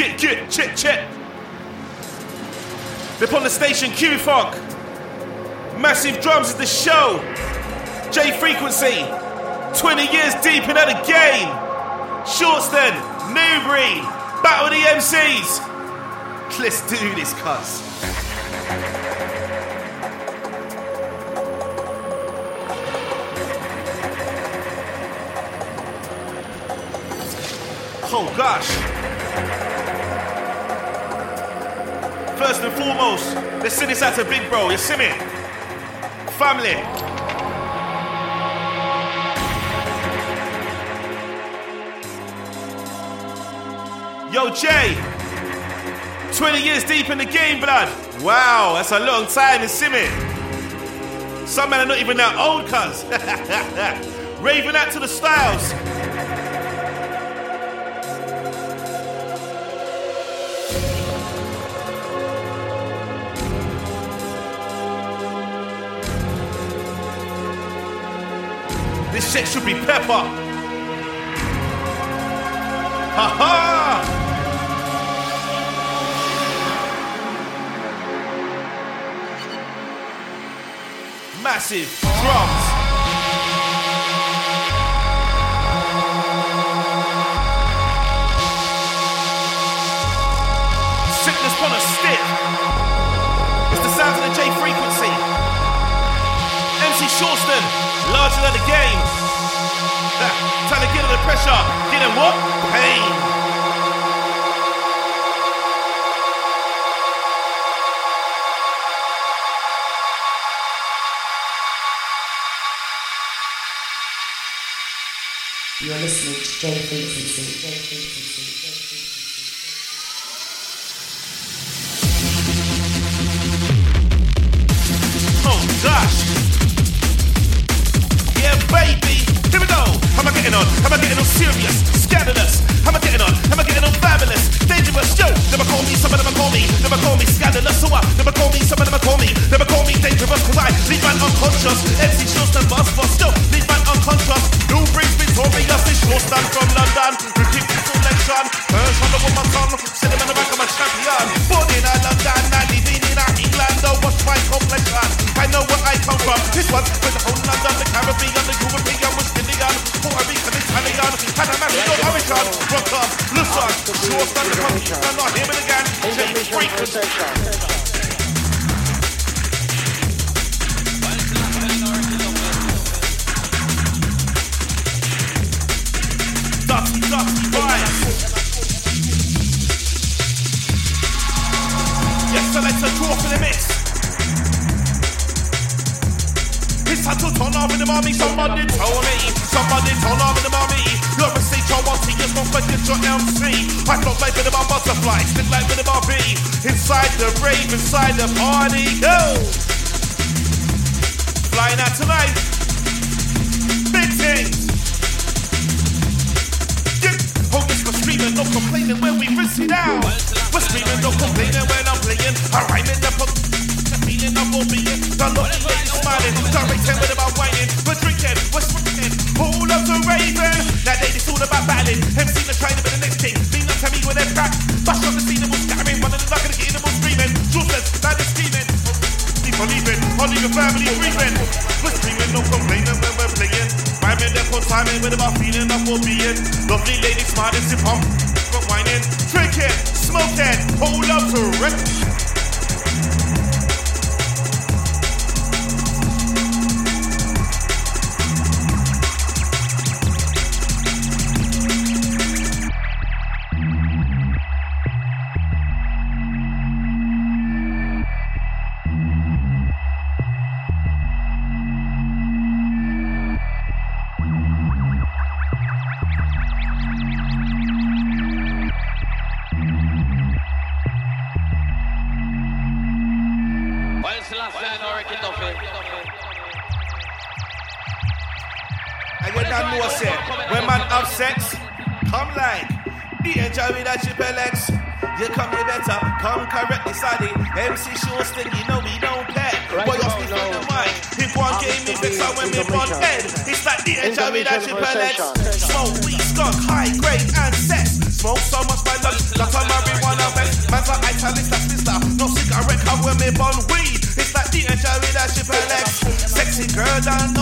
Get, get, chit, chit. They're on the station, Q Funk. Massive drums is the show. J Frequency. 20 years deep into the game. Shortston, Newbury, Battle of the MCs. Let's do this, cuz. Oh gosh. First and foremost, let's send this out to Big Bro. You see me? Family. Yo, Jay. 20 years deep in the game, blood. Wow, that's a long time, you see me? Some men are not even that old, cuz. Raving out to the styles. Shit should be pepper. Ha ha! Massive drums. Sickness on a stick. It's the sounds of the J frequency. MC Shortston, larger than the game. Trying to get under pressure. Getting what? Pain. You're listening to J Frequency. J Frequency. J Frequency. Oh gosh. Yeah, baby. Am I getting on? Am I getting on serious? Scandalous. Am I getting on? Am I getting on fabulous? Dangerous. Yo, never call me. Some of them call me. Never call me scandalous. So what? Never call me. Some of them call me. Never call me dangerous. Cause I leave man unconscious. MC Shortston bust for still leave man unconscious. New brings victorious. It's Shortston from London. Repeat the selection. First on the woman tongue. Sit him in the back of my champion. Born in a London. Now living in England. Oh, what's my complexion? I know where I come from. This one with the whole London, the Caribbean, the European, Panamanian, American, rock up, listen, sure and not again. Frequency. Yes, select a draw for the mix. In the mommy. Somebody told me. Somebody told off in the. You're a stage, I want to use my forget your MC. I float like with my butterfly, stick like with my bee. Inside the rave, inside the party, go. Flying out tonight. Big things. We're screaming, no complaining when we rinse it out. We're screaming, no complaining when I'm playing. I rhyme in the book. The feeling all being. The of ladies smiling. Directing with about whining. We're drinking, we're Timing with about feeling of being. Lovely ladies smiling, sip on, but whining. Drinking, smoking, whole love to rip. coming at you pellets. Smoke weed, skunk, high grade and sex. Smoke so much by lunch, like I'm marijuana vest. Man's like italics, that's Mr. No cigarette, I wear me bun weed. It's like the and Jerry, that shit pellets. Sexy girl, down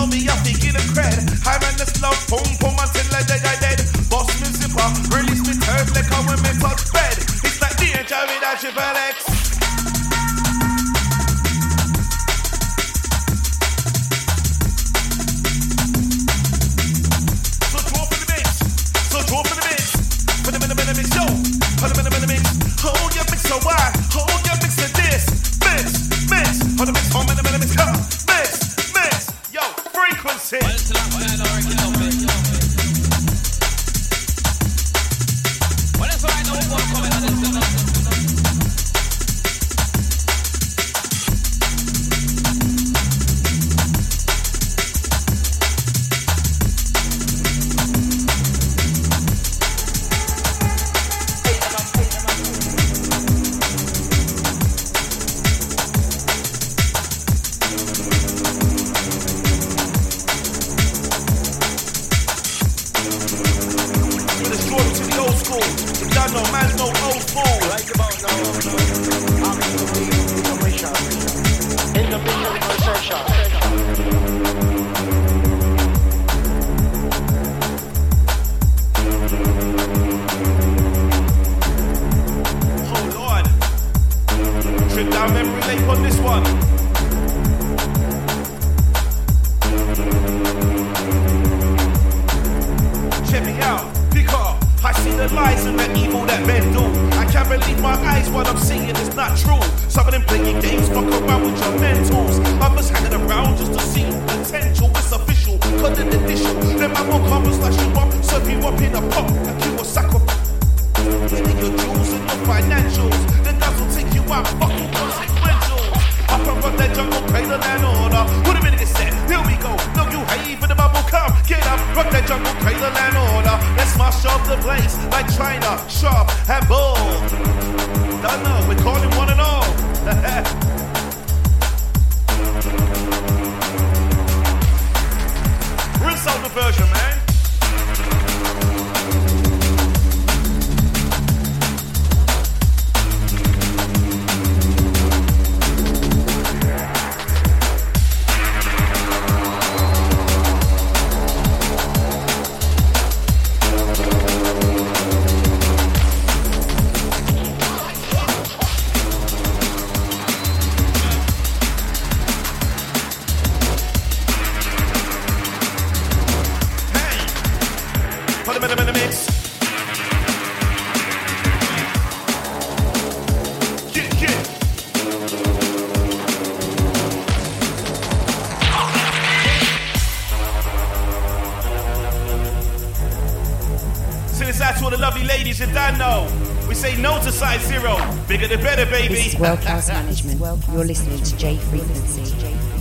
House Management. You're listening to J Frequency.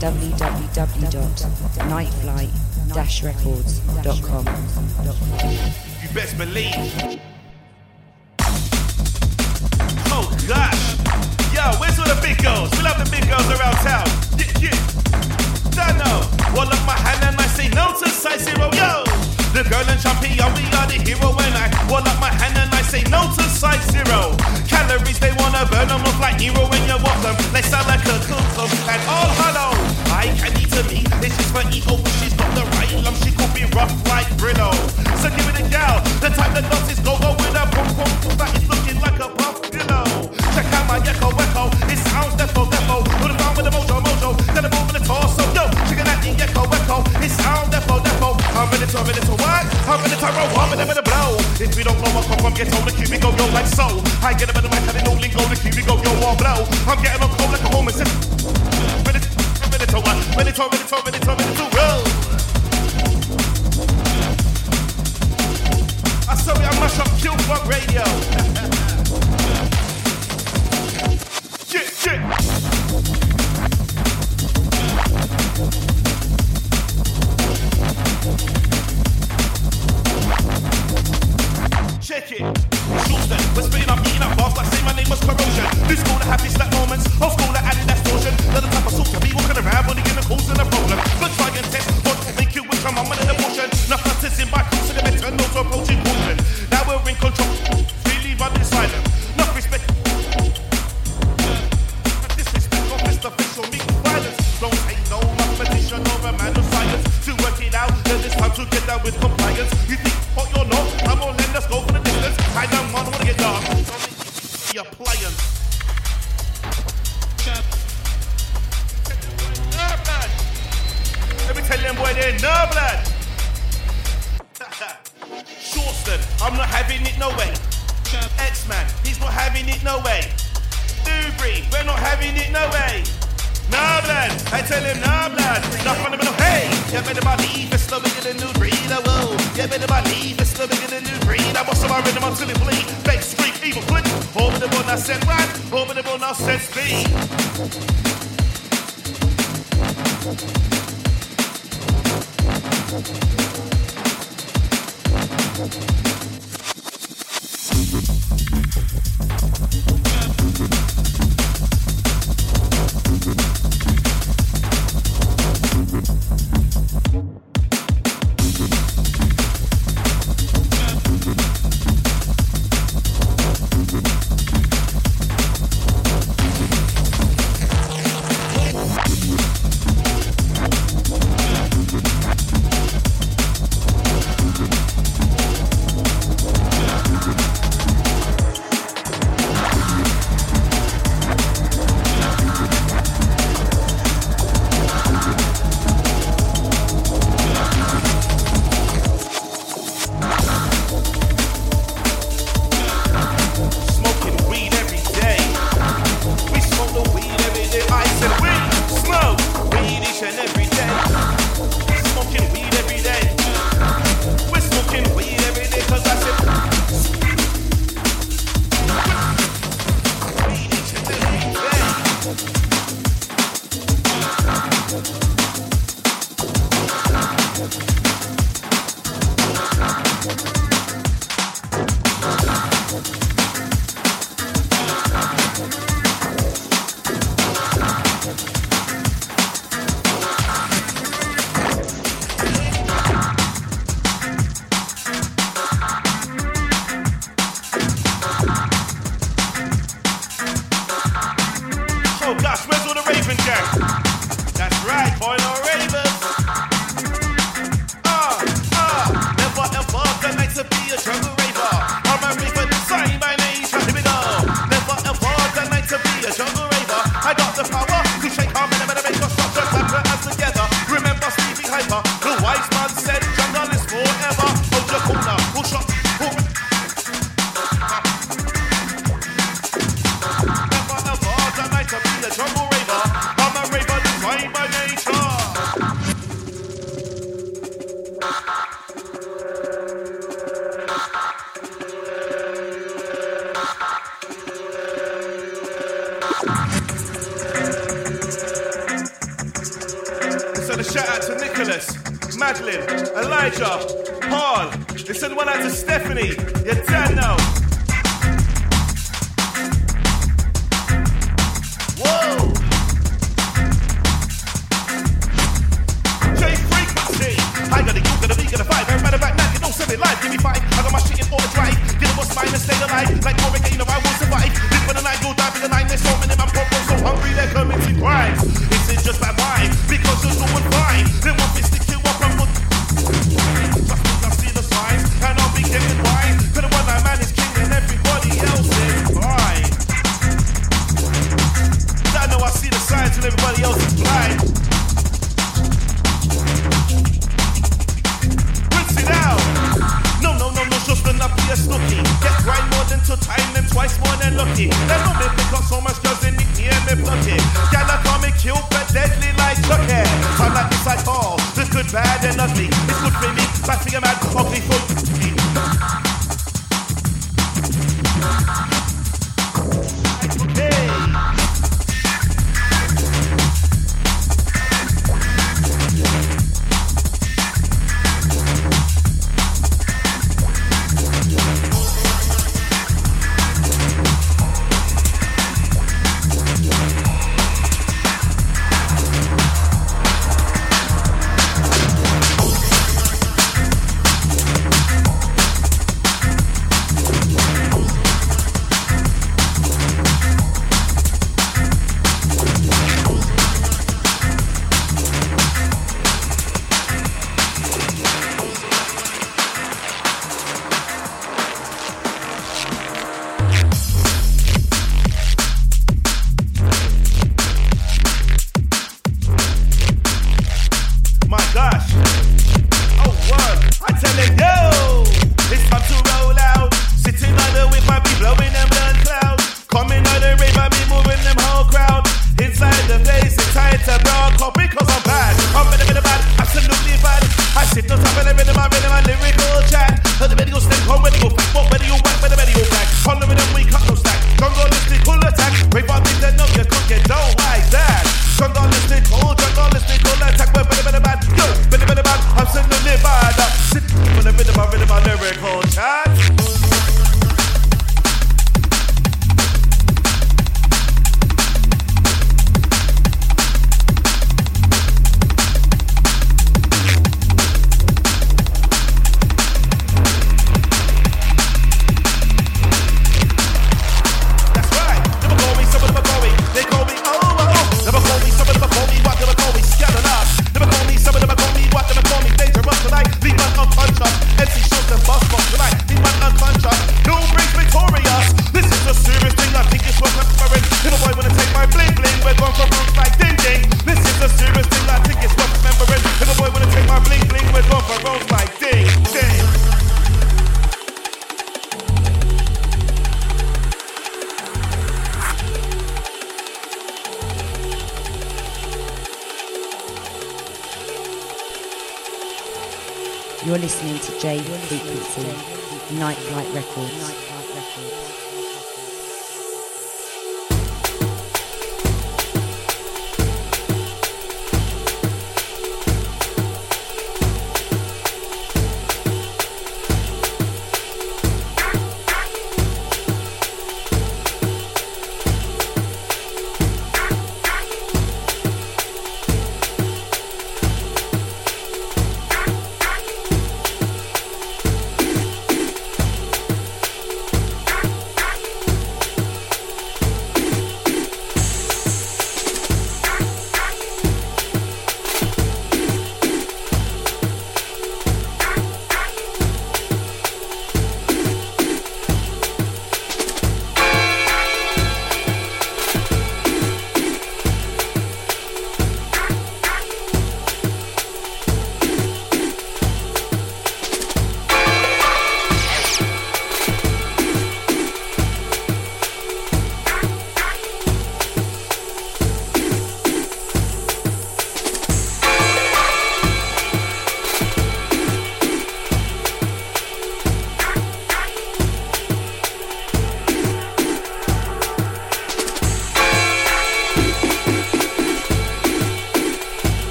www.nightflight-records.com. You best believe. get on the key, we go yo like so. I get up in the mic, I didn't only go the key, we go yo all blow. I'm getting on cold like a home and sit. Ready to, ready to, ready to, ready to, ready to, ready to roll. I saw it on my shop, Q Rock Radio.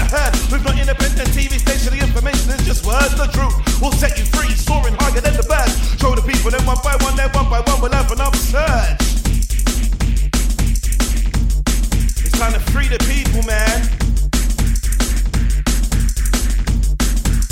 the herd. We've not independent TV station. The information is just words. The truth will set you free, soaring higher than the birds. Show the people, then one by one, then one by one, we'll have an upsurge. It's time to free the people, man.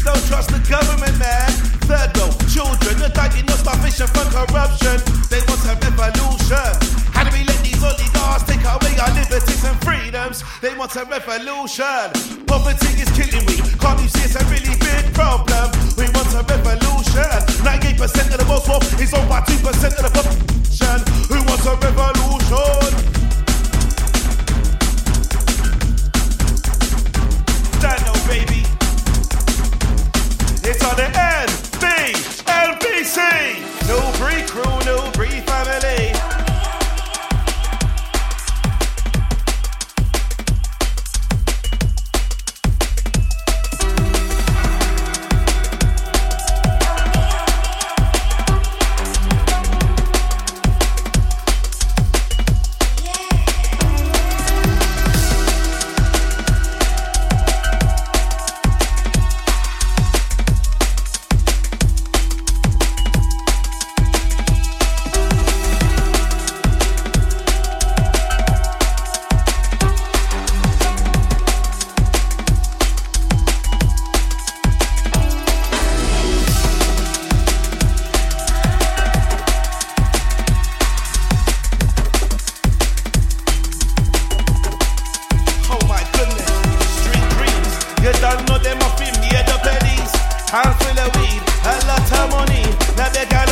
Don't trust the government, man. Third world children, you're dying, you're starvation from corruption. They want have revolution. We let these only dogs take away our liberties and freedoms. They want a revolution. Poverty is killing me. Can't you see it's a really big problem? We want a revolution. 98% of the world's wealth is owned by 2% of the population. Who wants a revolution?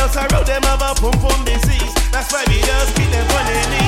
Cause I wrote them have a pump pum disease. That's why we just keep them for funny.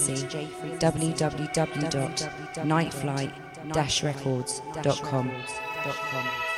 frequency www.nightflight-records.com.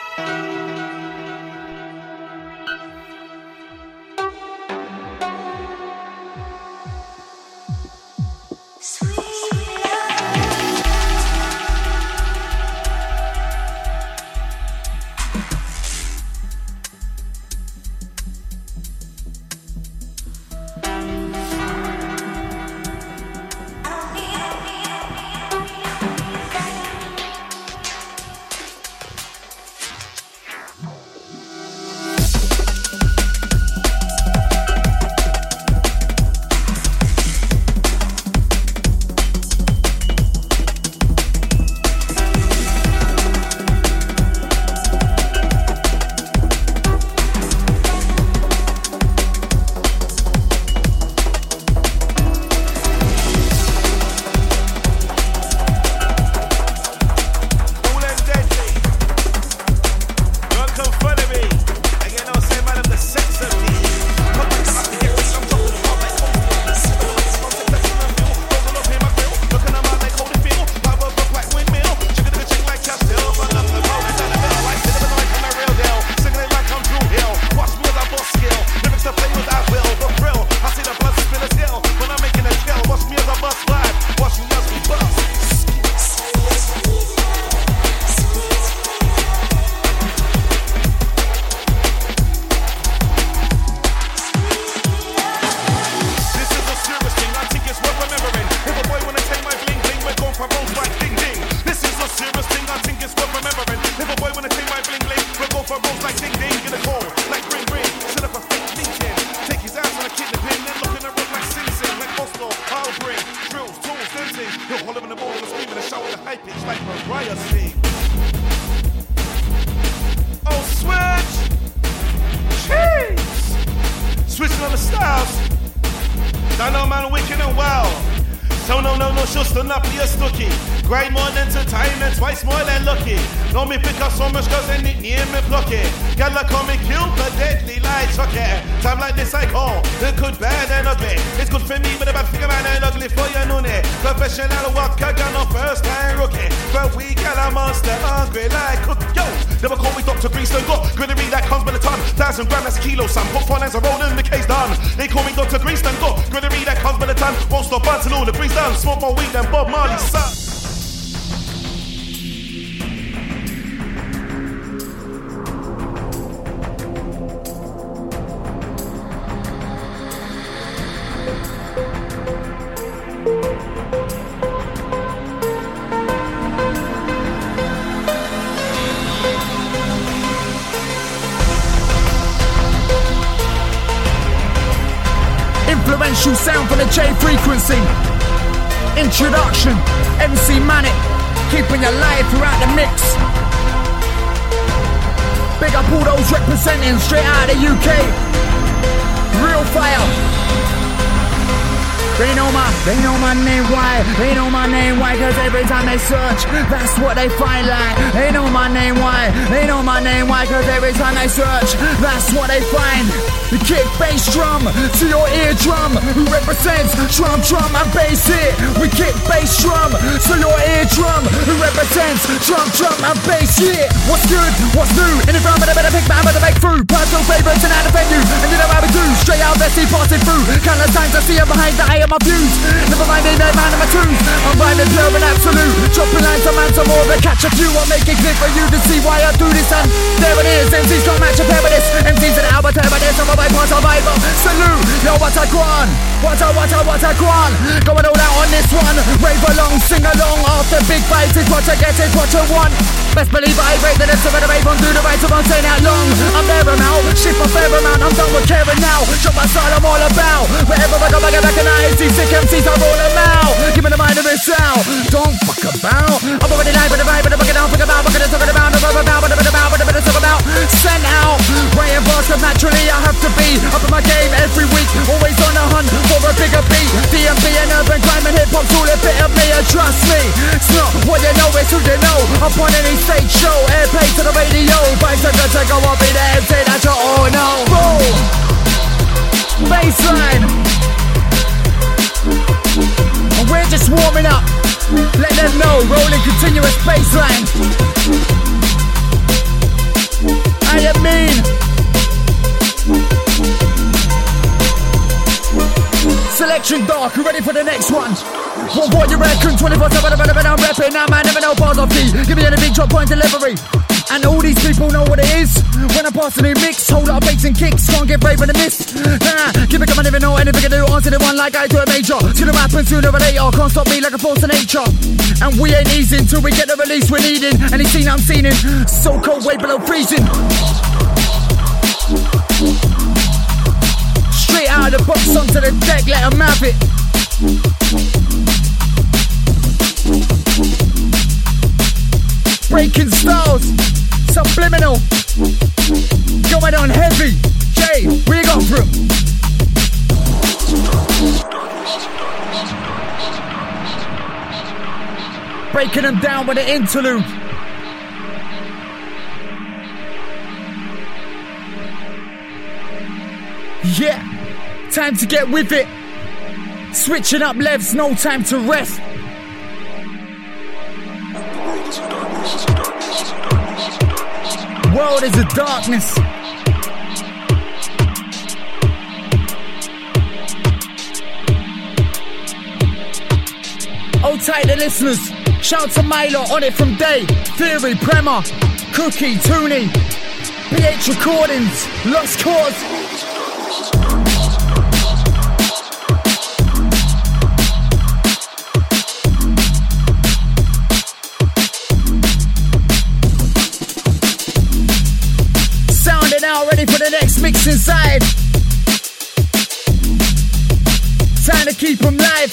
sound from the J frequency. Introduction, MC Manik, keeping you throughout the mix. Big up all those representing straight out of the UK. Real fire. They know my, they know my name, why? They know my name, why? Cause every time they search, that's what they find like. They know my name, why? They know my name, why? Cause every time they search, that's what they find. The kick bass drum to your eardrum, who represents drum, drum, and bass it. We kick bass drum to your eardrum, who represents drum, drum, and bass it. What's good? What's new? In the but I better pick my better make through. Personal favorites and out the venue, and you know how we do. Straight out, let's see, passing through. Countless times I see you behind the eye my views. Never mind, that man of my tunes. I'm rhyming pure and absolute. Dropping lines man to more than catch a few. I'll make it clear for you to see why I do this. And there it is. MC's got match a pair with this. MC's an Albert but. I'm a bypass survivor. Salute. Yo, what I quan? What I, what I, what I quan? Going all out on this one. Rave along, sing along. After big fights is what I get, is what I want. Best believe I break the nest of the rave on through the rights of say out long. I'm there amount, shift my fair amount, I'm done with caring now. Drop my side, I'm all about. Wherever I go, I get recognized. These sick MCs are all about. Give me the mind of it sound. Don't fuck about. I'm already live with the vibe, but I'm fucking out, fuck about, fucking talk about, talk about, what about, what about, talk about. Sent out, praying for some naturally. I have to be up in my game every week, always on the hunt for a bigger beat. DMB and urban crime and hip hop's all a bit of me, and trust me, it's not what you know, it's who you know. Up on any stage show, airplay to the radio. Bikes are gonna go up in and say that you all know. Boom! Baseline. And we're just warming up. Let them know, rolling continuous baseline. I am mean. Selection dark, ready for the next one? What, what you reckon? 24 7 I'm repping. Now, man, never know bars off key. Give me any big drop point delivery. And all these people know what it is. When I pass a new mix, hold up bass and kicks. Can't get brave in the miss. Nah, give it come, I never know anything I do. Answer the one like I do a major. To the happen sooner or later. Can't stop me like a force of nature. And we ain't easing till we get the release we're needing. Any scene I'm seeing in. So cold, way below freezing. Straight out of the box onto the deck, let 'em have it. Breaking styles, subliminal, going on heavy. Jay, where you got from? Breaking them down with an interlude. Yeah, time to get with it. Switching up levs, no time to rest. World is a darkness. Oh, tight the listeners. Shout to Milo on it from day. Theory, Prema, Cookie, Tooney, BH Recordings, Lost Cause.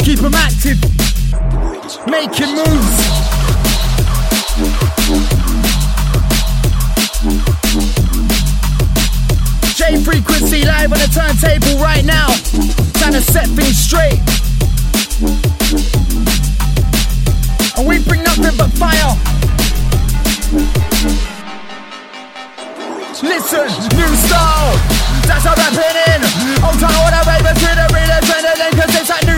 Keep them active, making moves. J Frequency live on the turntable right now. Trying to set things straight. And we bring nothing but fire. Listen, new style. That's how rapping in. Old time order ravers to the real adrenaline, cause it's a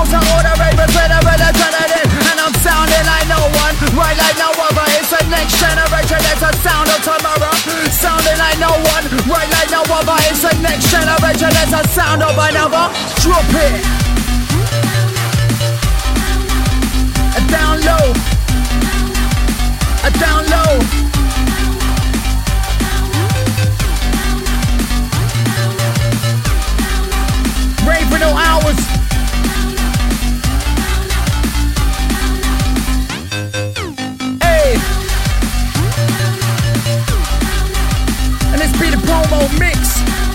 in. Old time order ravers to the real adrenaline. And I'm sounding like no one, right like no other. It's the next generation, it's a sound of tomorrow. Sounding like no one, right like no other. It's the next generation, it's a sound of another. Drop it. A down low. A down low. Rave for no hours. Promo mix.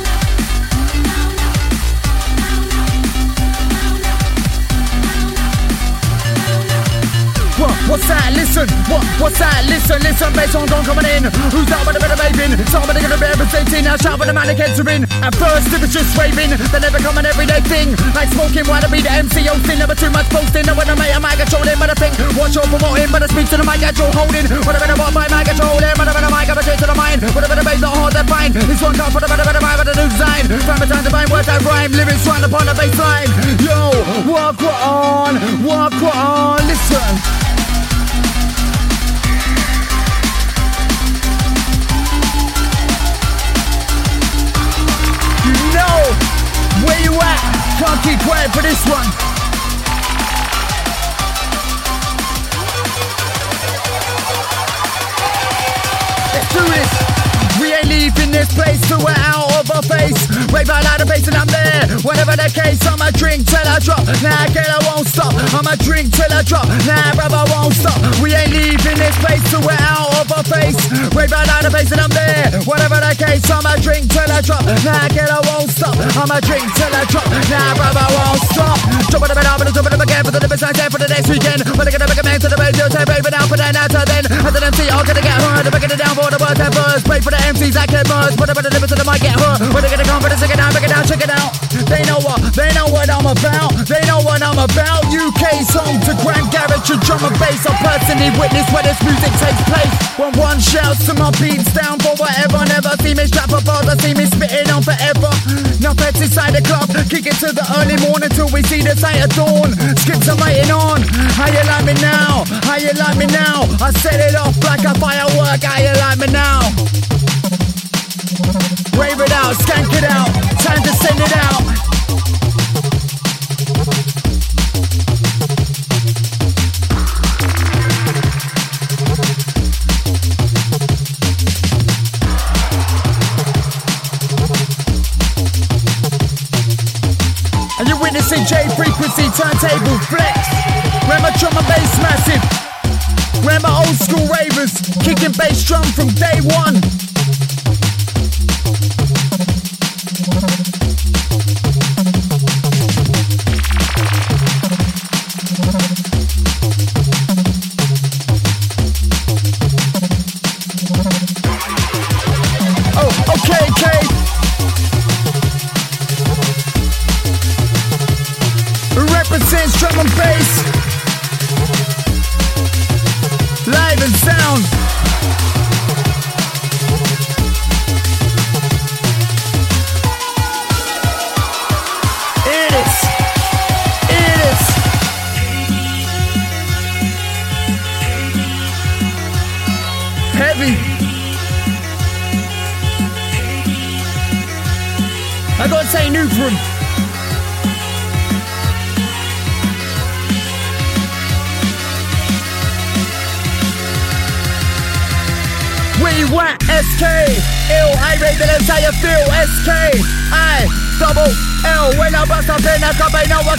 What's that? Listen, what, what's that? Listen, listen, bass on gone coming in. Who's that with a bit of vaping? Somebody gonna be representing now, shout when the mannequins in. At first, it was just raving, then they never come an everyday thing. Like smoking, why to be the MC hosting, never too much posting. No when I make a mic controlling, but I think, watch your promoting, but I speak to the mic control holding. What a bit about my mic controlling, but a bit of mic, I'm to the mind. What a bit of bass, not hard to find. This one come for the better, better mind, but a new design. Find my time to find words that rhyme, lyrics run upon the bass line. Yo, walk on, walk on, listen. Know where you at. Can't keep quiet for this one. Let's do this. Ain't leaving this place till we're out of our face. Wave out loud the bass and I'm there. Whatever the case, I'ma drink till I drop. Nah, girl, I won't stop. I'ma drink till I drop. Nah, brother, won't stop. We ain't leaving this place till we're out of our face. Wave out loud the bass and I'm there. Whatever the case, I'ma drink till I drop. Nah, girl, I won't stop. I'ma drink till I drop. Nah, brother, won't stop. Jump on the bed, I'm gonna jump on the again for the best I for the next weekend. But I make a man to the radio, take baby down for that now to then. As an MC, I'm gonna get hurt. I'm it down for the words and first. Wait for the MCs that can merge. Put up the limits to the mic, get hurt. When they gonna come for the second down, break it down, check it out. They know what, they know what I'm about. They know what I'm about. UK song to Grand Garage and drum and bass. I personally witness where this music takes place. When one shouts to my beats down for whatever. Never see me strap a bars, I see me spitting on forever. Now pets inside the club, kick it to the early morning till we see the sight of dawn. Skips are waiting on. How you like me now? How you like me now? I set it off like a firework. How you like me now? Day one.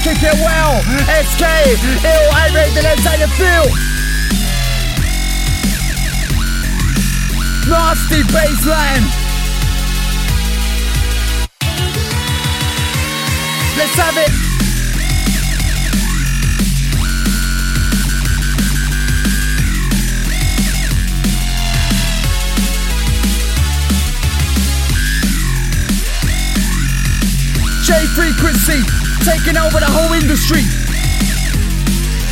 Kick it well. SK. Ill, I rate it, that's how you feel. Nasty baseline. Let's have it. Taking over the whole industry.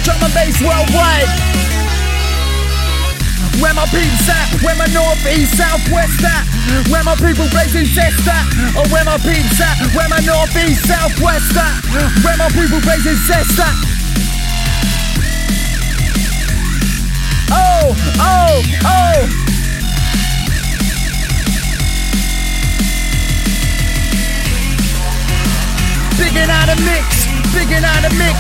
Drum and bass worldwide. Where my peeps at? Where my north, east, south, west at? Where my people blazing zest at? Or where my peeps at? Where my north, east, south, west at? Where my people blazing zest at? Oh, oh, oh. Bigging out a mix, bigging out a mix.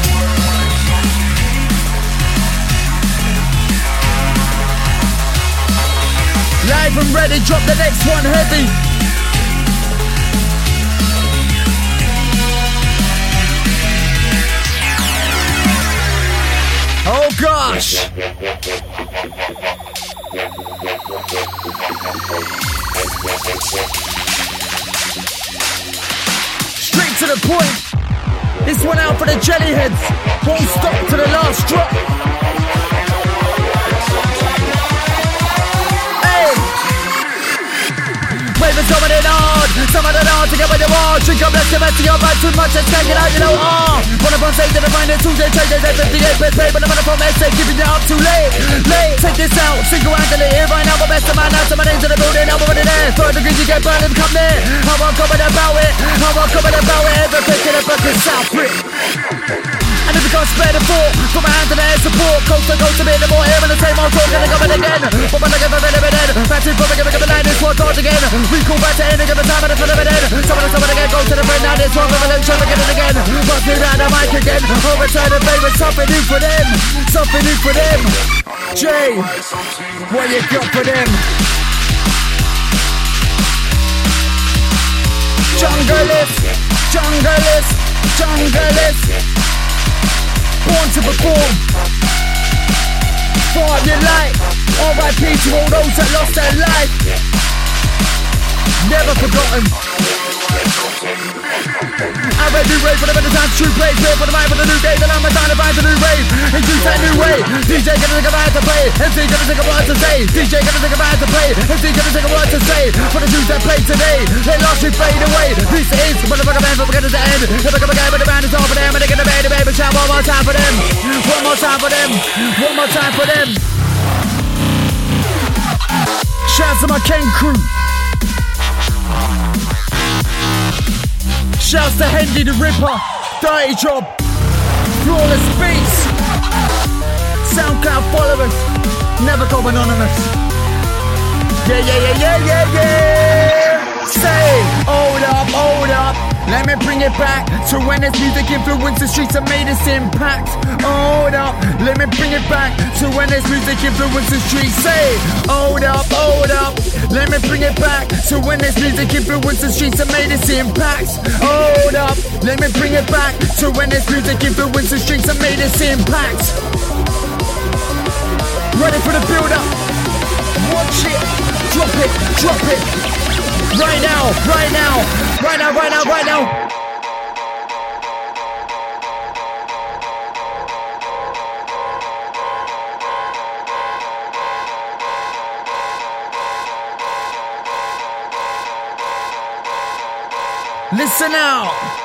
Live and ready, drop the next one heavy. Oh gosh! Straight to the point. This one out for the jellyheads. Won't stop to the last drop. Ravens coming in hard. Some of the hard to get with the wall Drink up, let's get back to your back Too much, it's taking out, you know, ah One up on stage, they find it Tuesday, Tuesday, they 58 best pay But I'm on the phone, they say, giving it up too late Late, take this out, single handedly Here right now, my best of my now So my name's in the building, I'm already there. Third degree, you get burned and come there How I'm coming about it How I'm coming about it Ever picking up a good South Brit and if you can't spare the thought, put my hand in the air support. Coast to coast, a bit more air and the same old talk, and I'm coming again. But my nigga, I'm ready, ready. Back to the give a night, this one charge again. We call back to end, give it time, and it's for the minute. Someone, someone again, go to the friend, now this one revolution, again and again. Bust me round the mic again. Overturn the favorite, something new for them. Something new for them. Jay, what you got for them? Junglist, junglist, junglist born to perform. R.I.P. to all those that lost their life. Never forgotten. I read new rave for the better time true play. Clear for the mind for the new day. Then I'm a to find a new rave. Introduce that new way. DJ gonna think about to play. MC gonna think about to say. DJ gonna think about to play. MC gonna think about to say. For the tunes that play today. Let lost you fade away. This is motherfucker man for beginning to end. If I come again, but the band is all for them. And they're gonna baby, baby, shout one more time for them. One more time for them. One more time for them. Shouts to my Ken crew. Shouts to Hendy the Ripper, Dirty Job, Flawless Beats, SoundCloud followers, never go anonymous. Yeah, yeah, yeah, yeah, yeah, yeah. Say, hold up, hold up. Let me bring it back to when this music influenced the streets and made its impact. Hold up, let me bring it back to when this music influenced the streets. Say, hold up, hold up. Let me bring it back to when this music influenced the streets and made its impact. Hold up, let me bring it back to when this music influenced the streets and made its impact. Ready for the build up. Watch it, drop it, drop it. Right now, right now, right now, right now, right now. Listen out.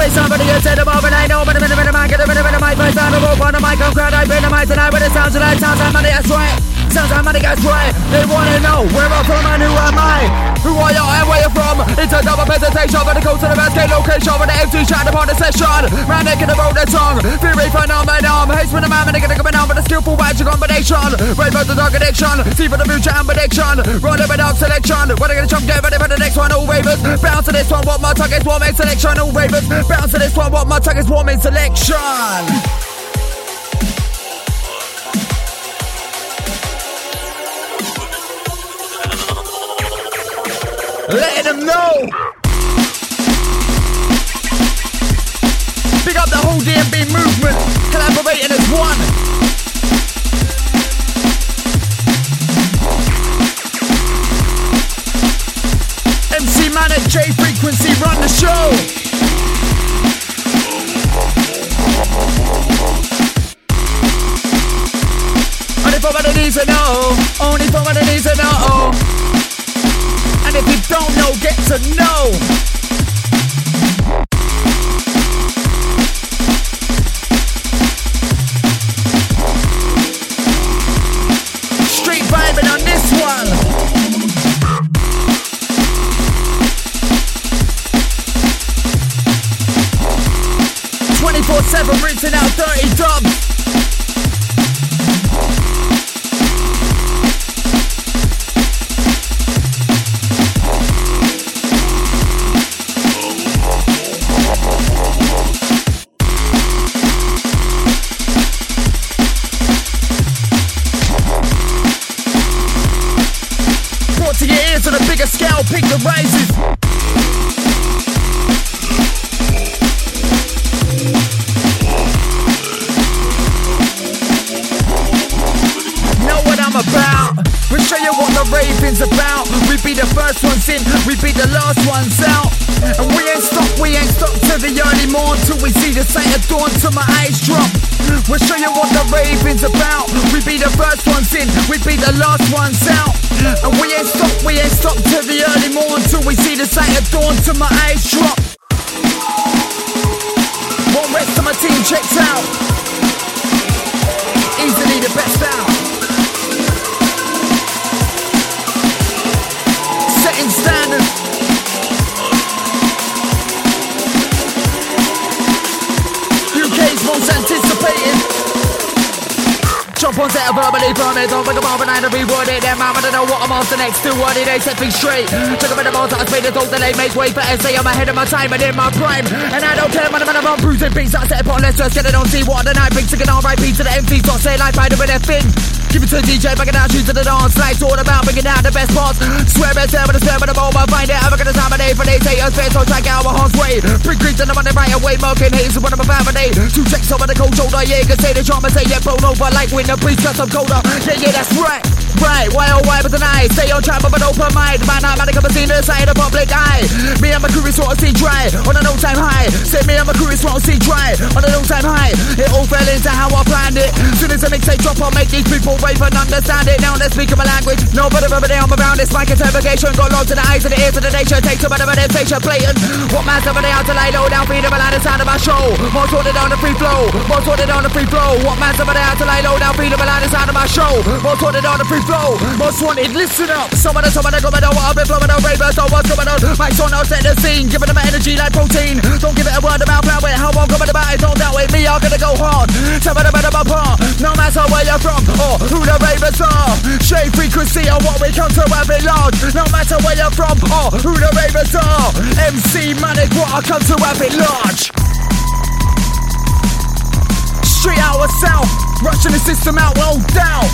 Face on, but said the moment I know, but a minute, minute, I get a minute, minute, my face on the rope on the mic, I'm crowd, I bring the mic tonight, but it sounds like sounds like money, that's right. Sounds like money gets right. They wanna know where I'm from and who am I? Who are you and where you from? It's a double presentation, but it goes to the best location with the MC chat upon the session. Man, they can about the song. Fury phenomenon. Haste for the man, and they can come down with a skillful magic combination. About the dark addiction. See for the future and prediction. Run up a dark selection. When I get a chunk, get ready for the next one. All ravers. Bounce to this one, what my tongue is warming selection. All ravers. Bounce to this one, what my tongue is warming selection. no! Big up the whole D&B movement, collaborating as one. MC Man at J Frequency, run the show! Everybody needs to know to know. Way for essay. I'm ahead of my time and in my prime. And I don't care, man, I'm on bruising beats. I set upon, let's just get it on. See what the night brings. Singing RIP to the MCs. Don't say life, I do it, thing. Give it to the DJ, bring it down, shoes to the dance. Like all about bringing out the best parts. Swear it's there, but it's there, but I'm. Find it, I'm gonna time of day for they say us fair, so out our horse way. Bring greens and I'm on the right away, marking haze one of my family. Two checks over the cold shoulder, yeah, can say the drama, say yeah, bone over like when the breeze, cause I'm colder. Yeah, yeah, that's right. Right, why oh why but tonight Stay on track with an open mind Man, I'm gonna see the side of the public eye Me and my crew is sort of see dry On a no time high Say me and my crew is sort of see dry On a no time high It all fell into how I planned it. Soon as the mixtape drop I'll make these people rave and understand it. Now let's speak my language. No every day I'm around. This mic interrogation. Got lost to the eyes and the ears of the nation. Take some of them station blatant. What man's over there out to lay low down? Feed them the sound of my show More sorted on the free flow. More sorted on the free flow. What man's over there out to lay low down? Feed them the sound of my show More sorted on the free flow. Most wanted, listen up. Someone else, someone coming on. I've been flowing on, ravers, so what's going on? Mike's on, I'll set the scene. Giving them energy like protein. Don't give it a word about plow it. How I'm coming about it, don't doubt it. Me, I'm gonna go hard. Tell me my part. No matter where you're from or who the ravers are. Shade frequency on what we come to have it large. No matter where you're from or who the ravers are. MC Manik, what I come to have it large. Street out south, rushing the system out well down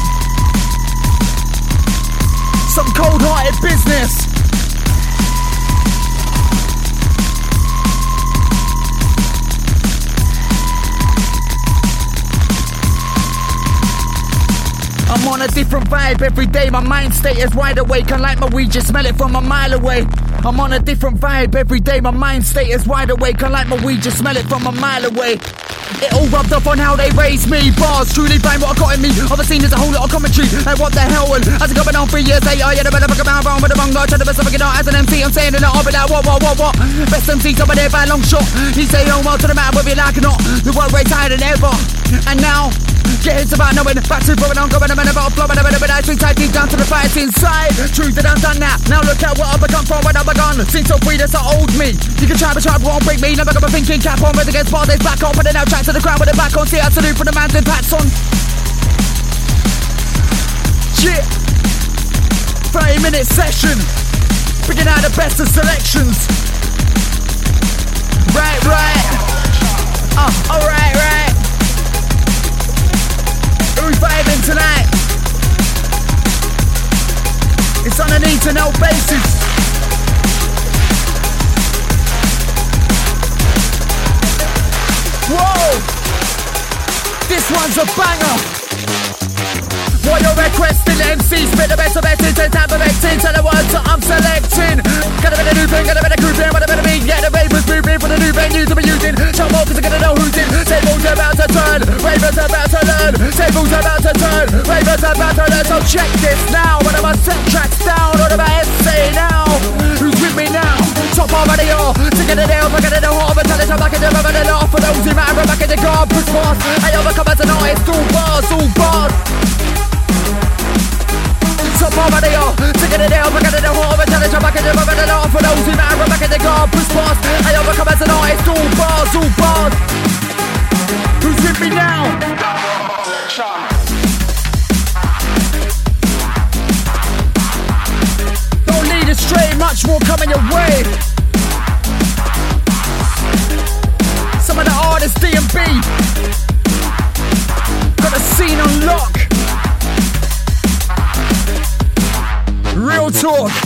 some cold hearted business. I'm on a different vibe every day. My mind state is wide awake. I like my weed, just smell it from a mile away. I'm on a different vibe every day. My mind state is wide awake. I like my weed, just smell it from a mile away. It all rubbed off on how they raised me. Bars truly find what I got in me. Other scene there's a whole lot of commentary. Like what the hell? And as it going on three years later, yeah, the better fuck around wrong with the wrong guy. Trying to best fucking out as an MC. I'm saying it, I'll be like, what, what, what, what? Best MCs over there by a long shot. He say, oh, well, to the matter whether you like or not. The world way tighter than ever. And now, Get it's about knowing Back to growing on, going, I'm in about flowing, I'm in about ice, tight deep down to the fight inside. Truth that I'm done now. Now look at what I've become from when I've begun. Since so free, that's the old me. You can try, but try, won't break me. Never got a thinking cap on, with against bars, back on, but then now track to the crowd with the back on. See, I salute for the man's impacts on. Shit. 30 minute session. Bringing out the best of selections. Right, right. Uh, oh, alright, right. Who's vibing tonight? It's on a need to know basis. Whoa! This one's a banger. What you're requesting. MC spit the best of best into time of acting. Tell the words that I'm selecting. Gotta be the new thing, gotta be the crew thing, what I better be. Yeah, the ravers moving for the new venue to be using. Show more cause I gotta know who's in. Tables about to turn, ravers about to learn. Tables about to turn, ravers about to learn. So check this now. One of my set tracks down, on my essay now. Who's with me now? Top of the all, taking it down, back in the hall, but tell it I'm back in the river, and off for those who matter, back in the guard, push past. I overcome as an artist, all bars, all bars. Of the all, taking it down, back in the hall, I'm back in the river, and for those who matter, back in the guard, push past. I overcome as an artist, all bars, all bars. Who's with me now? straight, much more coming your way. Some of the artists D&B got the scene on Шок!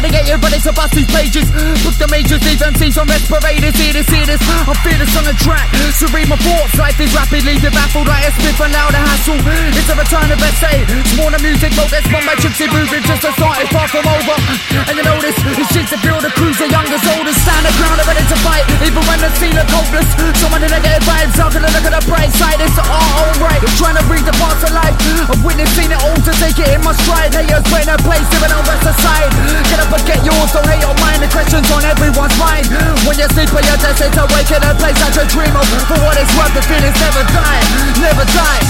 Are relegated, but it's about these pages. Book the majors, leave MCs on respirators. Here to see this, I feel this on the track. So read my thoughts, life is rapidly baffled like a spiff and louder hassle. It's a return of essay. Smaller music, mode that's spun by Trixie moving just to start, it's far from over. And you know this, it's shit to the crews, the youngest, oldest, stand the ground, ready to fight. Even when the scene look hopeless, someone in the negative vibes, how can I look at the bright side? It's all alright. Trying to bring the parts of life. I've witnessed, seen it all to take it in my stride. Haters playing their place, living on rest aside. Get up and get yours, don't hate your mind. The questions on everyone's mind. When you sleep on your desk, it's awake in a place that you dream of. For what it's worth, the feelings never die, never die.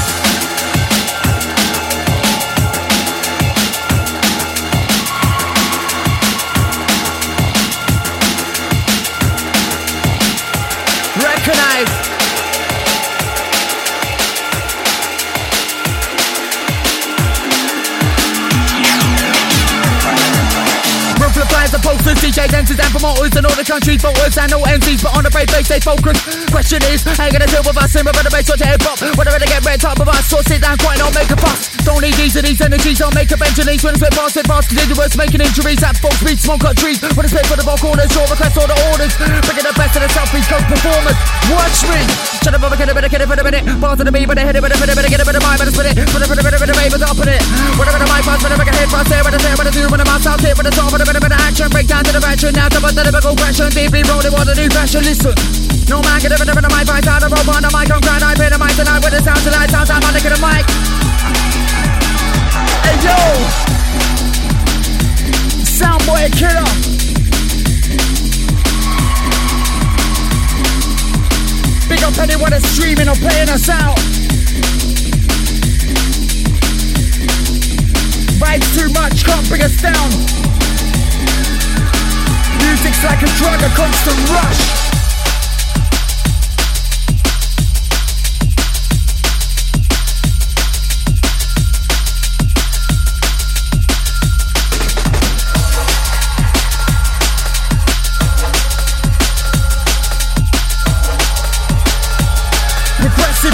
Recognize. Flyers and posters, DJs, dancers and promoters and all the country's voters and all MCs, but on the brave they stay focused. Question is, how you gonna deal with us? Simmer the bass or to hip hop? Whatever they get red top of us, so sit down, quiet, not make a fuss. Don't need these and these energies, I'll make a bench of these when it's spit past it continuous, making injuries at folks beat, smoke cut trees. When it's spit for the ball corners, draw requests all the orders. Bringing the best of the Southeast Coast performers. Watch me. Shut up, I'm a kid, a bit, a kid, a bit, a minute. Pass to the beat, but I hit it, but I hit it, but I get a bit of mind, but I spit it. Put a bit, a bit, a of baby, up in it. Whatever the mic pass, whatever I hit, pass there, but I say, but I do, when I'm outside, here, but I talk, but a bit, a of action, break down to the veteran, now to but the typical question, deeply rolling, a new fashion, listen. No man can ever never mic, fight out the rope on the mic, I'm grind, I pay the mic tonight with the sound tonight, sounds I'm on the mic. Hey yo! Soundboy killer! Big up anyone that's streaming or playing us out. Vibes too much, can't bring us down. Music's like a drug, a constant rush.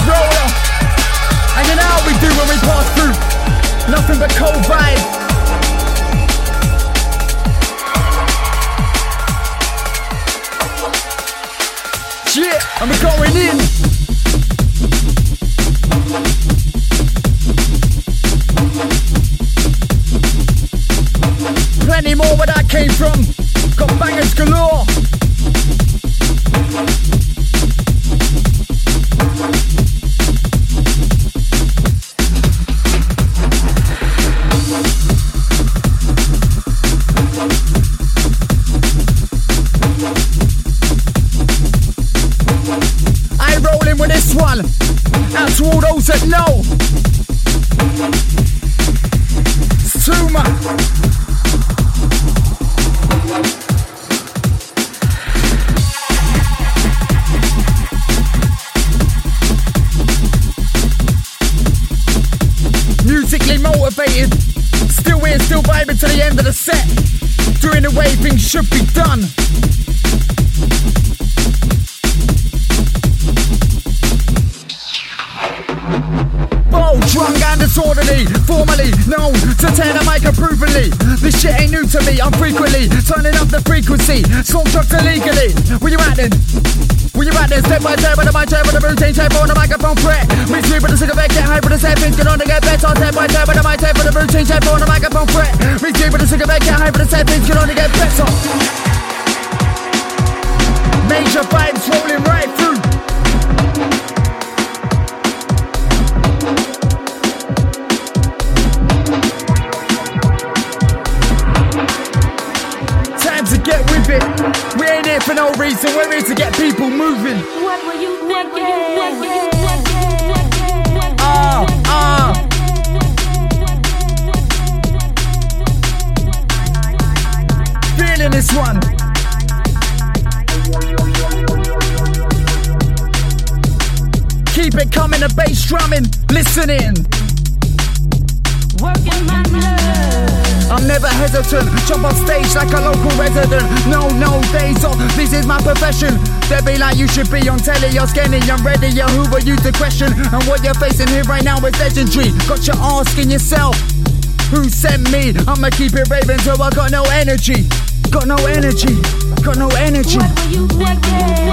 Roller. And you know how we do when we pass through Nothing but cold vibes Yeah, I'm going in. And formally known to tear the mic approvingly. This shit ain't new to me, I'm frequently turning up the frequency. Smoke drugs illegally. Where you at then? Where you at then? Step by step with the mic, chair with the routine, tape on the microphone fret. Me with the cigarette, get high with the things get on to get better. Step by step with the mic, tape with the routine, tape on the microphone fret. Me with the cigarette, get high with the things get on to get better. Major vibes rolling right through. Here for no reason. We're here to get people moving. What were you thinking? Ah, ah. Feeling this one. Keep it coming, the bass drumming. Listening. Working my nerves. I'm never hesitant. Jump on stage like a local resident. No, no days off. This is my profession. They be like you should be on telly. You're skinny. I'm ready. Yeah, who are you to question? And what you're facing here right now is legendary. Got you asking yourself, who sent me? I'ma keep it raving till I got no energy. Got no energy. Got no energy. What were you thinking?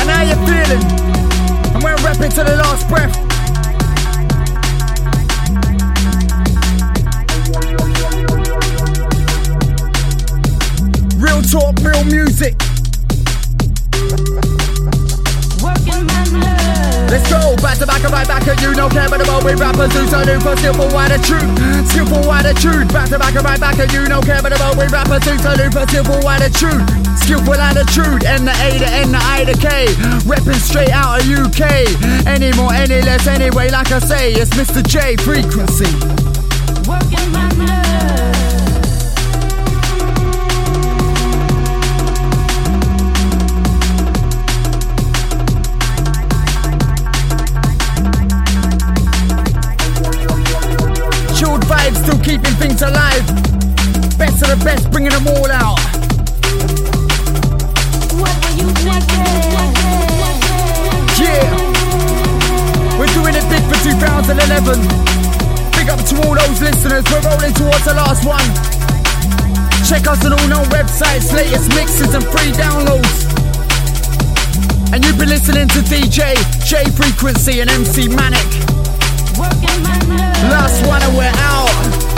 And how you feeling? And we're rapping to the last breath. Real talk, real music. Working my nerves. Let's go back to back and right back at you. No care about the world with rappers who salute for skillful attitude. Skillful attitude. Back to back and right back at you. No care about the world with rappers who salute for skillful attitude. Skillful attitude. N the A, the N, the I, the K. Repping straight out of UK. Any more, any less, anyway, like I say, it's Mr. J Frequency. Working my nerves. Keeping things alive. Best of the best, bringing them all out. What were you thinking? Yeah. We're doing it big for 2011. Big up to all those listeners, we're rolling towards the last one. Check us on all known websites, latest mixes and free downloads. And you've been listening to DJ, J Frequency and MC Manik. Working my nerves. Last one and we're out.